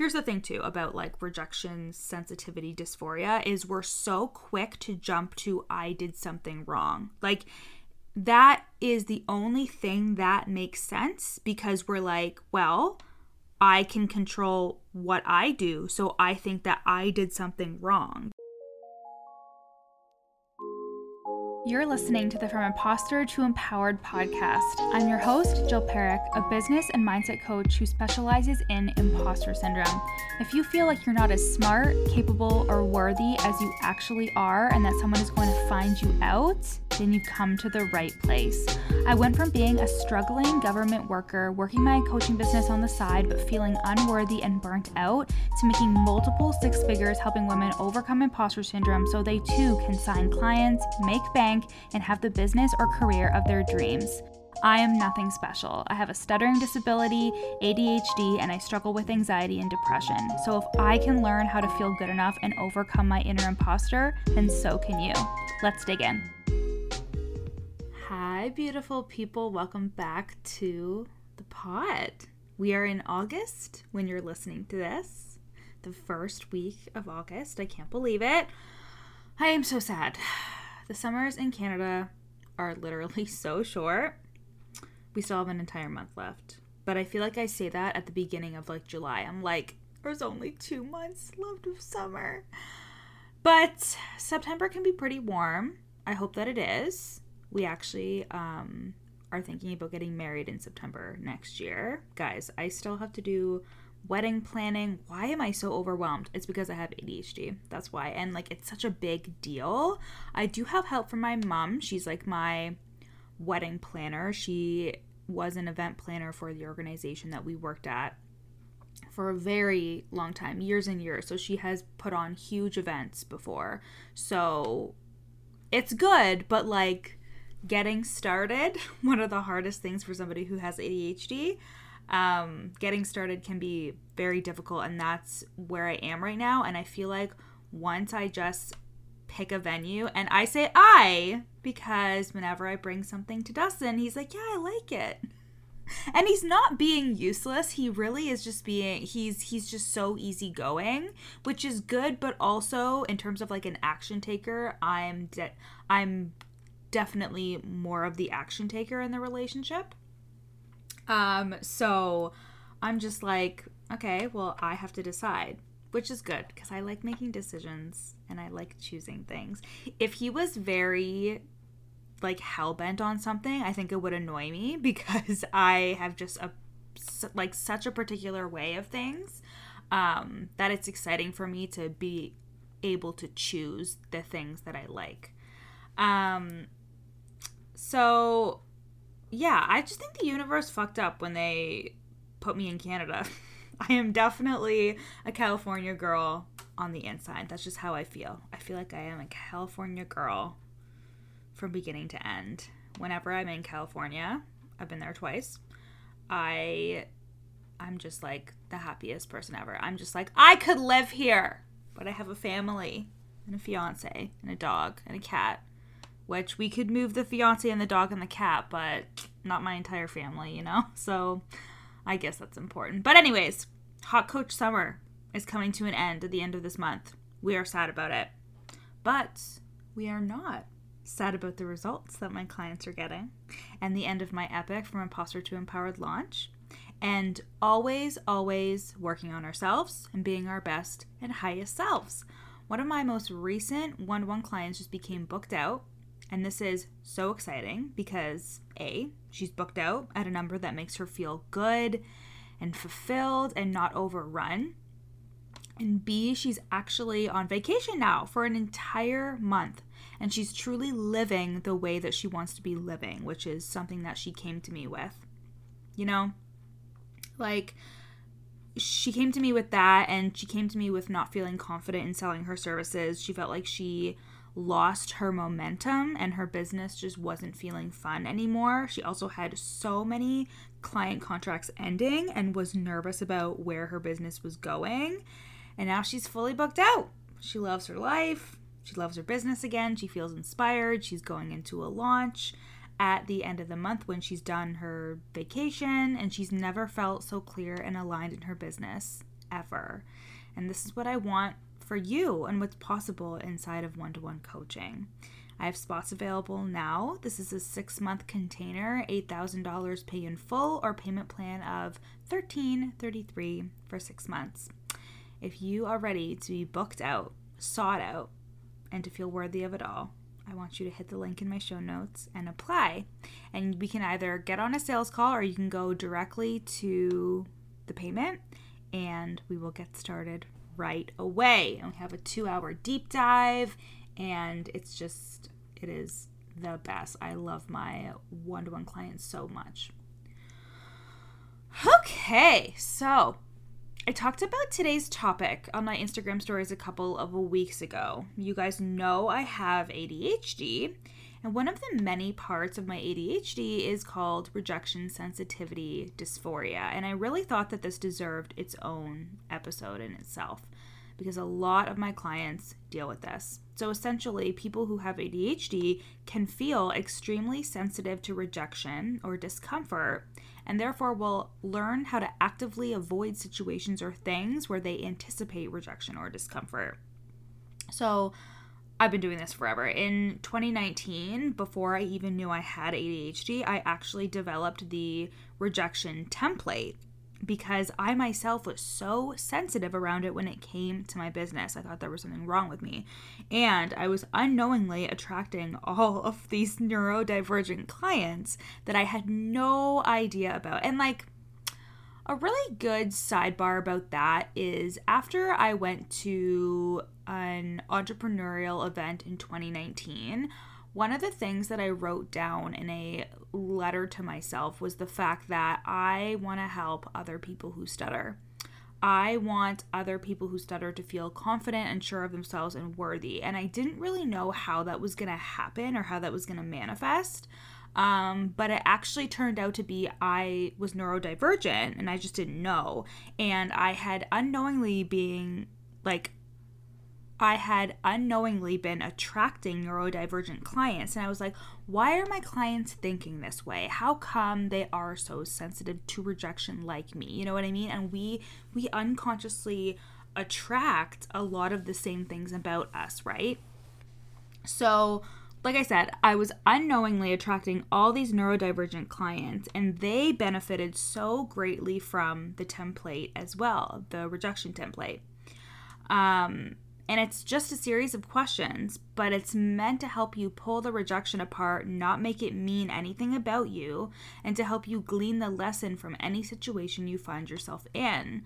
here's the thing too about like rejection sensitivity dysphoria is we're so quick to jump to I did something wrong. Like that is the only thing that makes sense because we're like, well, I can control what I do, so I think that I did something wrong. You're listening to the From Imposter to Empowered podcast. I'm your host, Jill Parekh, a business and mindset coach who specializes in imposter syndrome. If you feel like you're not as smart, capable, or worthy as you actually are, and that someone is going to find you out, then you've come to the right place. I went from being a struggling government worker, working my coaching business on the side, but feeling unworthy and burnt out, to making multiple six figures helping women overcome imposter syndrome so they too can sign clients, make bank, and have the business or career of their dreams. I am nothing special. I have a stuttering disability, ADHD, and I struggle with anxiety and depression. So if I can learn how to feel good enough and overcome my inner imposter, then so can you. Let's dig in. Hi, beautiful people. Welcome back to the pod. We are in August when you're listening to this, the first week of August. I can't believe it. I am so sad. The summers in Canada are literally so short. We still have an entire month left. But I feel like I say that at the beginning of like July. I'm like, there's only two months left of summer. But September can be pretty warm. I hope that it is we actually um, are thinking about getting married in September next year. Guys, I still have to do wedding planning. Why am I so overwhelmed? It's because I have ADHD. That's why. And like it's such a big deal. I do have help from my mom. She's like my wedding planner. She was an event planner for the organization that we worked at for a very long time, years and years. So she has put on huge events before. So it's good, but like getting started, one of the hardest things for somebody who has ADHD. Um, getting started can be very difficult, and that's where I am right now. And I feel like once I just pick a venue, and I say I because whenever I bring something to Dustin, he's like, Yeah, I like it. And he's not being useless. He really is just being he's he's just so easygoing, which is good, but also in terms of like an action taker, I'm de- I'm definitely more of the action taker in the relationship. Um, so I'm just like, okay, well, I have to decide, which is good because I like making decisions and I like choosing things. If he was very like hell bent on something, I think it would annoy me because I have just a like such a particular way of things um, that it's exciting for me to be able to choose the things that I like. Um, so, yeah, I just think the universe fucked up when they put me in Canada. I am definitely a California girl on the inside. That's just how I feel. I feel like I am a California girl from beginning to end. Whenever I'm in California, I've been there twice. I I'm just like the happiest person ever. I'm just like I could live here, but I have a family and a fiance and a dog and a cat which we could move the fiance and the dog and the cat, but not my entire family, you know? So I guess that's important. But, anyways, Hot Coach Summer is coming to an end at the end of this month. We are sad about it. But we are not sad about the results that my clients are getting and the end of my epic from imposter to empowered launch. And always, always working on ourselves and being our best and highest selves. One of my most recent one to one clients just became booked out and this is so exciting because A, she's booked out at a number that makes her feel good and fulfilled and not overrun. And B, she's actually on vacation now for an entire month. And she's truly living the way that she wants to be living, which is something that she came to me with. You know? Like, she came to me with that, and she came to me with not feeling confident in selling her services. She felt like she lost her momentum and her business just wasn't feeling fun anymore. She also had so many client contracts ending and was nervous about where her business was going. And now she's fully booked out. She loves her life. She loves her business again. She feels inspired. She's going into a launch at the end of the month when she's done her vacation, and she's never felt so clear and aligned in her business ever. And this is what I want for you and what's possible inside of one to one coaching. I have spots available now. This is a six month container, $8,000 pay in full or payment plan of $13.33 for six months. If you are ready to be booked out, sought out, and to feel worthy of it all, I want you to hit the link in my show notes and apply. And we can either get on a sales call or you can go directly to the payment and we will get started right away. And we have a two hour deep dive and it's just it is the best. I love my one to one clients so much. Okay, so I talked about today's topic on my Instagram stories a couple of weeks ago. You guys know I have ADHD, and one of the many parts of my ADHD is called rejection sensitivity dysphoria. And I really thought that this deserved its own episode in itself because a lot of my clients deal with this. So essentially, people who have ADHD can feel extremely sensitive to rejection or discomfort and therefore will learn how to actively avoid situations or things where they anticipate rejection or discomfort. So, I've been doing this forever. In 2019, before I even knew I had ADHD, I actually developed the rejection template because I myself was so sensitive around it when it came to my business. I thought there was something wrong with me. And I was unknowingly attracting all of these neurodivergent clients that I had no idea about. And like, a really good sidebar about that is after I went to an entrepreneurial event in 2019, one of the things that I wrote down in a letter to myself was the fact that I want to help other people who stutter. I want other people who stutter to feel confident and sure of themselves and worthy. And I didn't really know how that was going to happen or how that was going to manifest. Um, but it actually turned out to be I was neurodivergent and I just didn't know. And I had unknowingly being like I had unknowingly been attracting neurodivergent clients. And I was like, why are my clients thinking this way? How come they are so sensitive to rejection like me? You know what I mean? And we we unconsciously attract a lot of the same things about us, right? So, like I said, I was unknowingly attracting all these neurodivergent clients, and they benefited so greatly from the template as well, the rejection template. Um, and it's just a series of questions, but it's meant to help you pull the rejection apart, not make it mean anything about you, and to help you glean the lesson from any situation you find yourself in.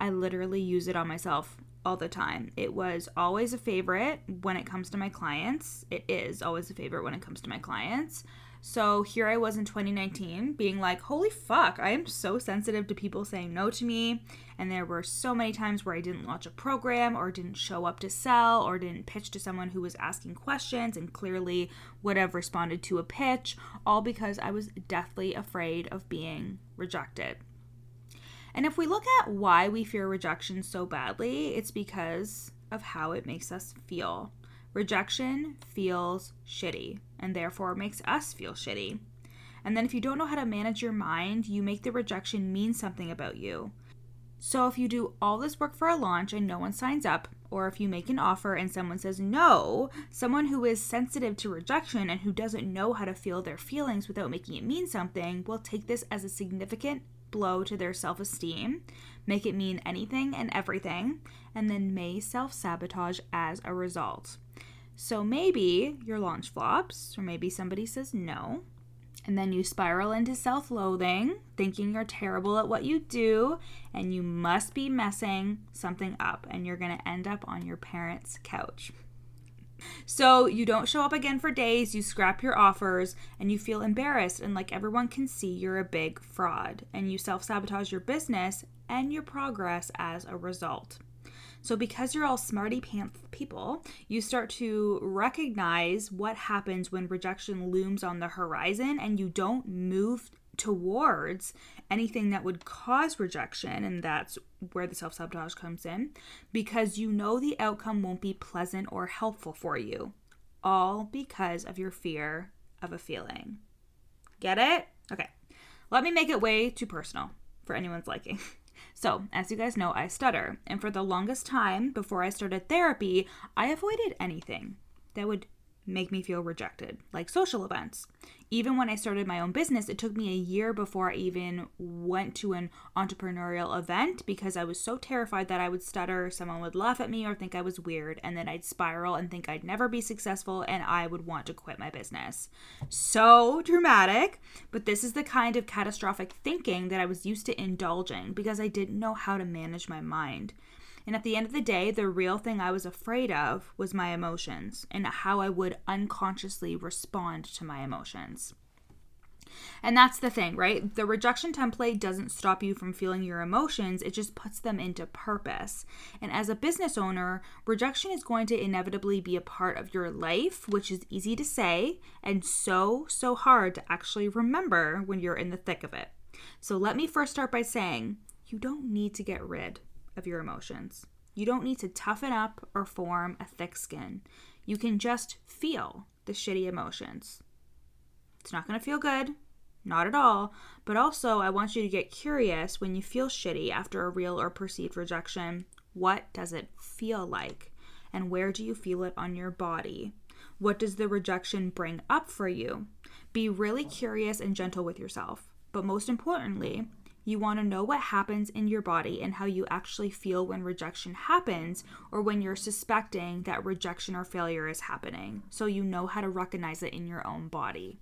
I literally use it on myself all the time. It was always a favorite when it comes to my clients. It is always a favorite when it comes to my clients. So here I was in 2019 being like, holy fuck, I am so sensitive to people saying no to me. And there were so many times where I didn't launch a program or didn't show up to sell or didn't pitch to someone who was asking questions and clearly would have responded to a pitch, all because I was deathly afraid of being rejected. And if we look at why we fear rejection so badly, it's because of how it makes us feel. Rejection feels shitty and therefore makes us feel shitty. And then if you don't know how to manage your mind, you make the rejection mean something about you. So if you do all this work for a launch and no one signs up, or if you make an offer and someone says no, someone who is sensitive to rejection and who doesn't know how to feel their feelings without making it mean something will take this as a significant blow to their self esteem, make it mean anything and everything, and then may self sabotage as a result. So maybe your launch flops, or maybe somebody says no, and then you spiral into self loathing, thinking you're terrible at what you do, and you must be messing something up, and you're gonna end up on your parents' couch. So you don't show up again for days, you scrap your offers, and you feel embarrassed, and like everyone can see you're a big fraud, and you self sabotage your business and your progress as a result. So, because you're all smarty pants people, you start to recognize what happens when rejection looms on the horizon and you don't move towards anything that would cause rejection. And that's where the self sabotage comes in because you know the outcome won't be pleasant or helpful for you, all because of your fear of a feeling. Get it? Okay. Let me make it way too personal for anyone's liking. So, as you guys know, I stutter. And for the longest time before I started therapy, I avoided anything that would make me feel rejected, like social events. Even when I started my own business, it took me a year before I even went to an entrepreneurial event because I was so terrified that I would stutter, someone would laugh at me or think I was weird, and then I'd spiral and think I'd never be successful and I would want to quit my business. So dramatic, but this is the kind of catastrophic thinking that I was used to indulging because I didn't know how to manage my mind. And at the end of the day, the real thing I was afraid of was my emotions and how I would unconsciously respond to my emotions. And that's the thing, right? The rejection template doesn't stop you from feeling your emotions, it just puts them into purpose. And as a business owner, rejection is going to inevitably be a part of your life, which is easy to say and so, so hard to actually remember when you're in the thick of it. So let me first start by saying you don't need to get rid of your emotions. You don't need to toughen up or form a thick skin. You can just feel the shitty emotions. It's not going to feel good, not at all, but also I want you to get curious when you feel shitty after a real or perceived rejection. What does it feel like? And where do you feel it on your body? What does the rejection bring up for you? Be really curious and gentle with yourself. But most importantly, you want to know what happens in your body and how you actually feel when rejection happens or when you're suspecting that rejection or failure is happening. So you know how to recognize it in your own body.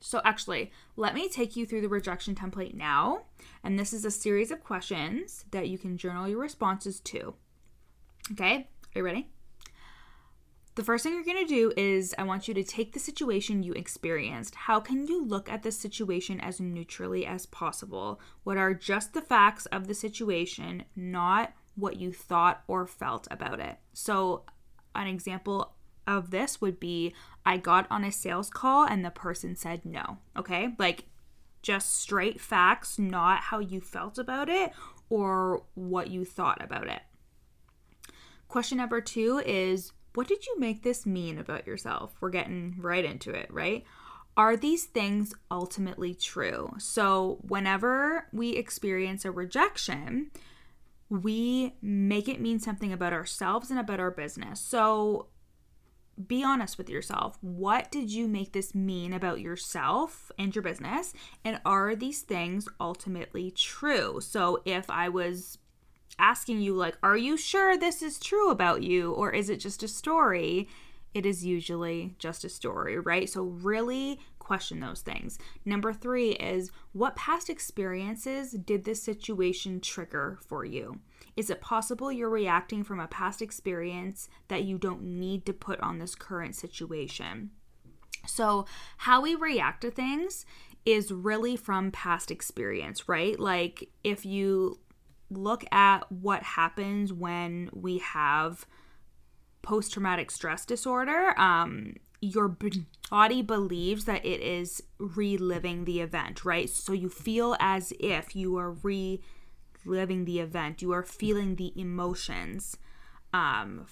So, actually, let me take you through the rejection template now. And this is a series of questions that you can journal your responses to. Okay, are you ready? The first thing you're going to do is I want you to take the situation you experienced. How can you look at the situation as neutrally as possible? What are just the facts of the situation, not what you thought or felt about it? So, an example of this would be I got on a sales call and the person said no. Okay? Like just straight facts, not how you felt about it or what you thought about it. Question number two is what did you make this mean about yourself? We're getting right into it, right? Are these things ultimately true? So, whenever we experience a rejection, we make it mean something about ourselves and about our business. So, be honest with yourself. What did you make this mean about yourself and your business? And are these things ultimately true? So, if I was asking you, like, are you sure this is true about you or is it just a story? It is usually just a story, right? So, really question those things. Number three is what past experiences did this situation trigger for you? Is it possible you're reacting from a past experience that you don't need to put on this current situation? So, how we react to things is really from past experience, right? Like, if you look at what happens when we have post traumatic stress disorder. Um, your body believes that it is reliving the event, right? So you feel as if you are reliving the event, you are feeling the emotions um,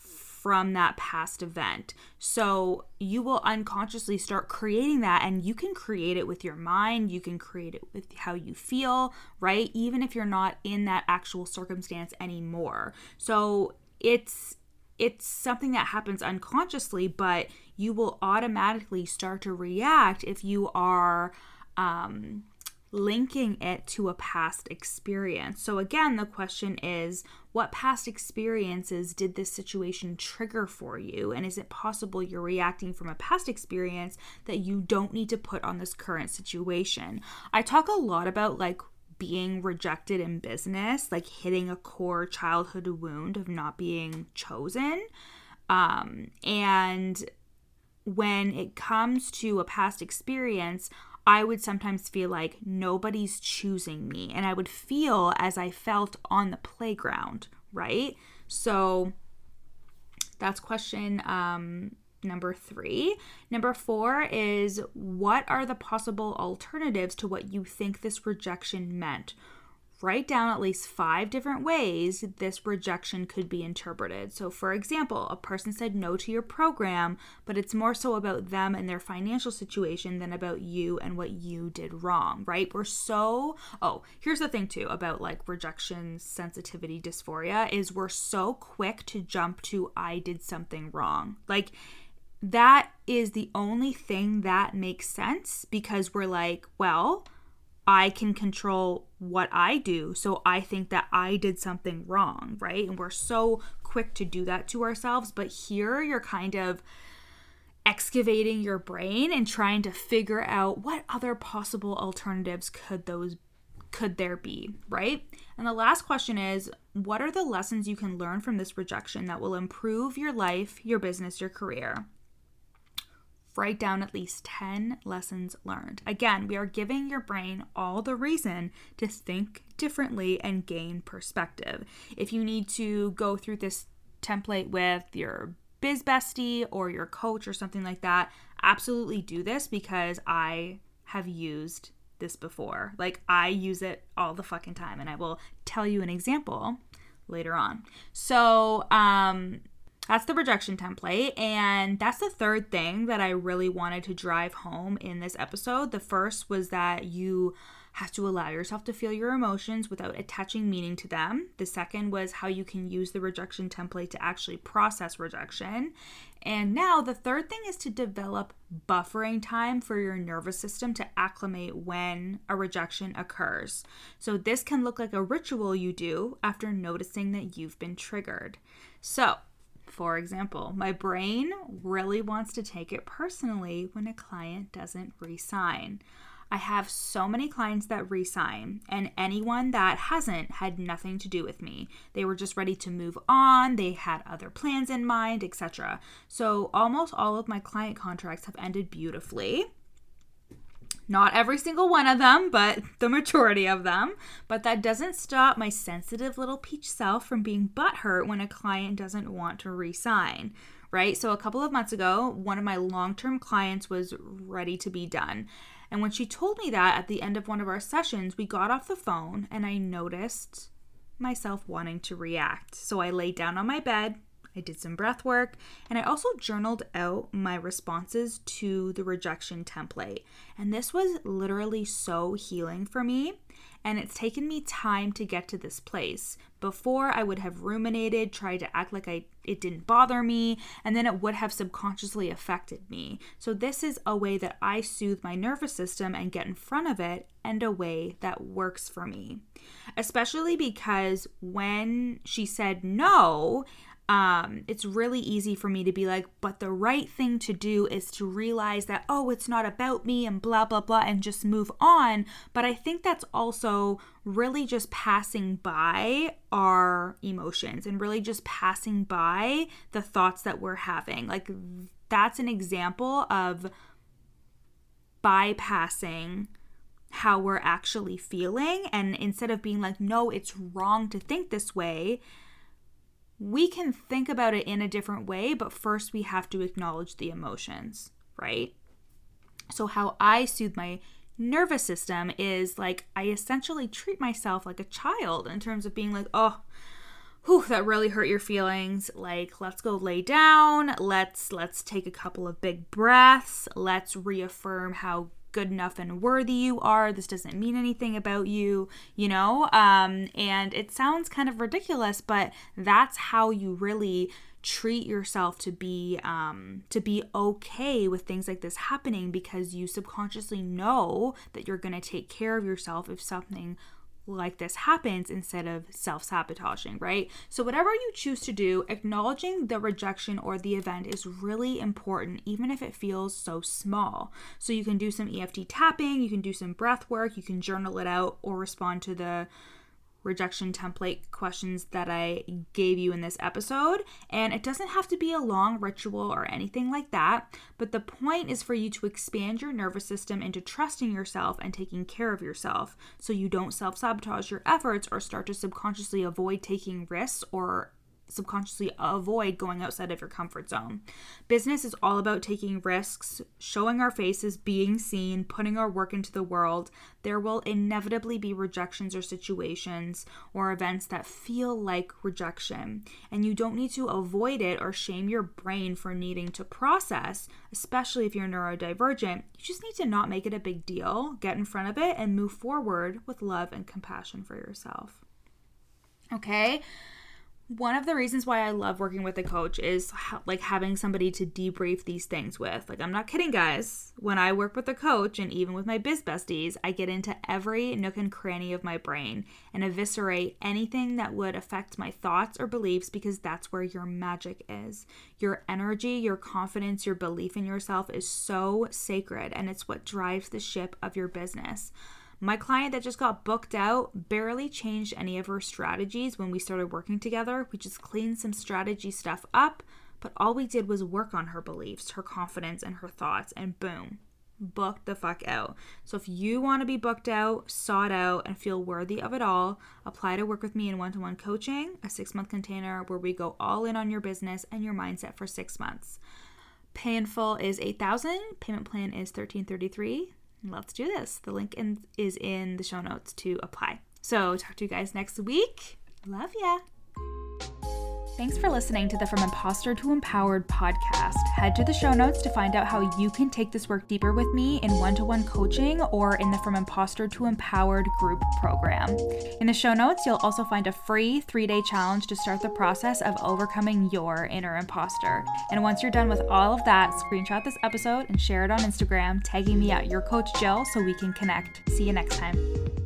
from that past event. So you will unconsciously start creating that, and you can create it with your mind, you can create it with how you feel, right? Even if you're not in that actual circumstance anymore. So it's it's something that happens unconsciously, but you will automatically start to react if you are um, linking it to a past experience. So, again, the question is what past experiences did this situation trigger for you? And is it possible you're reacting from a past experience that you don't need to put on this current situation? I talk a lot about like being rejected in business, like hitting a core childhood wound of not being chosen. Um, and when it comes to a past experience, I would sometimes feel like nobody's choosing me. And I would feel as I felt on the playground, right? So that's question um, number three. Number four is what are the possible alternatives to what you think this rejection meant? Write down at least five different ways this rejection could be interpreted. So, for example, a person said no to your program, but it's more so about them and their financial situation than about you and what you did wrong, right? We're so, oh, here's the thing too about like rejection sensitivity dysphoria is we're so quick to jump to I did something wrong. Like, that is the only thing that makes sense because we're like, well, I can control what I do. So I think that I did something wrong, right? And we're so quick to do that to ourselves. But here you're kind of excavating your brain and trying to figure out what other possible alternatives could those could there be, right? And the last question is what are the lessons you can learn from this rejection that will improve your life, your business, your career? Write down at least 10 lessons learned. Again, we are giving your brain all the reason to think differently and gain perspective. If you need to go through this template with your biz bestie or your coach or something like that, absolutely do this because I have used this before. Like, I use it all the fucking time, and I will tell you an example later on. So, um, that's the rejection template. And that's the third thing that I really wanted to drive home in this episode. The first was that you have to allow yourself to feel your emotions without attaching meaning to them. The second was how you can use the rejection template to actually process rejection. And now the third thing is to develop buffering time for your nervous system to acclimate when a rejection occurs. So this can look like a ritual you do after noticing that you've been triggered. So, for example, my brain really wants to take it personally when a client doesn't resign. I have so many clients that resign, and anyone that hasn't had nothing to do with me. They were just ready to move on, they had other plans in mind, etc. So, almost all of my client contracts have ended beautifully. Not every single one of them, but the majority of them. But that doesn't stop my sensitive little peach self from being butthurt when a client doesn't want to resign, right? So, a couple of months ago, one of my long term clients was ready to be done. And when she told me that at the end of one of our sessions, we got off the phone and I noticed myself wanting to react. So I laid down on my bed, I did some breath work, and I also journaled out my responses to the rejection template. And this was literally so healing for me. And it's taken me time to get to this place. Before, I would have ruminated, tried to act like I, it didn't bother me, and then it would have subconsciously affected me. So, this is a way that I soothe my nervous system and get in front of it, and a way that works for me. Especially because when she said no, um, it's really easy for me to be like, but the right thing to do is to realize that, oh, it's not about me and blah, blah, blah, and just move on. But I think that's also really just passing by our emotions and really just passing by the thoughts that we're having. Like, that's an example of bypassing how we're actually feeling. And instead of being like, no, it's wrong to think this way we can think about it in a different way, but first we have to acknowledge the emotions, right? So, how I soothe my nervous system is like I essentially treat myself like a child in terms of being like, oh, whew, that really hurt your feelings. Like, let's go lay down. Let's let's take a couple of big breaths. Let's reaffirm how good enough and worthy you are. This doesn't mean anything about you, you know? Um, and it sounds kind of ridiculous, but that's how you really treat yourself to be um, to be okay with things like this happening because you subconsciously know that you're going to take care of yourself if something like this happens instead of self sabotaging, right? So, whatever you choose to do, acknowledging the rejection or the event is really important, even if it feels so small. So, you can do some EFT tapping, you can do some breath work, you can journal it out, or respond to the rejection template questions that I gave you in this episode. And it doesn't have to be a long ritual or anything like that, but the point is for you to expand your nervous system into trusting yourself and taking care of yourself so you don't self sabotage your efforts or start to subconsciously avoid taking risks or subconsciously avoid going outside of your comfort zone. Business is all about taking risks, showing our faces, being seen, putting our work into the world. There will inevitably be rejections or situations or events that feel like rejection, and you don't need to avoid it or shame your brain for needing to process, especially if you're neurodivergent. You just need to not make it a big deal, get in front of it, and move forward with love and compassion for yourself. Okay? One of the reasons why I love working with a coach is ha- like having somebody to debrief these things with. Like, I'm not kidding, guys. When I work with a coach and even with my biz besties, I get into every nook and cranny of my brain and eviscerate anything that would affect my thoughts or beliefs because that's where your magic is. Your energy, your confidence, your belief in yourself is so sacred and it's what drives the ship of your business. My client that just got booked out barely changed any of her strategies when we started working together. We just cleaned some strategy stuff up, but all we did was work on her beliefs, her confidence, and her thoughts, and boom, booked the fuck out. So if you want to be booked out, sought out, and feel worthy of it all, apply to work with me in one to one coaching, a six month container where we go all in on your business and your mindset for six months. Pay in full is 8000 payment plan is 1333 let's do this. The link in, is in the show notes to apply. So, talk to you guys next week. Love ya. Thanks for listening to the From Imposter to Empowered podcast. Head to the show notes to find out how you can take this work deeper with me in one to one coaching or in the From Imposter to Empowered group program. In the show notes, you'll also find a free three day challenge to start the process of overcoming your inner imposter. And once you're done with all of that, screenshot this episode and share it on Instagram, tagging me at your coach Jill so we can connect. See you next time.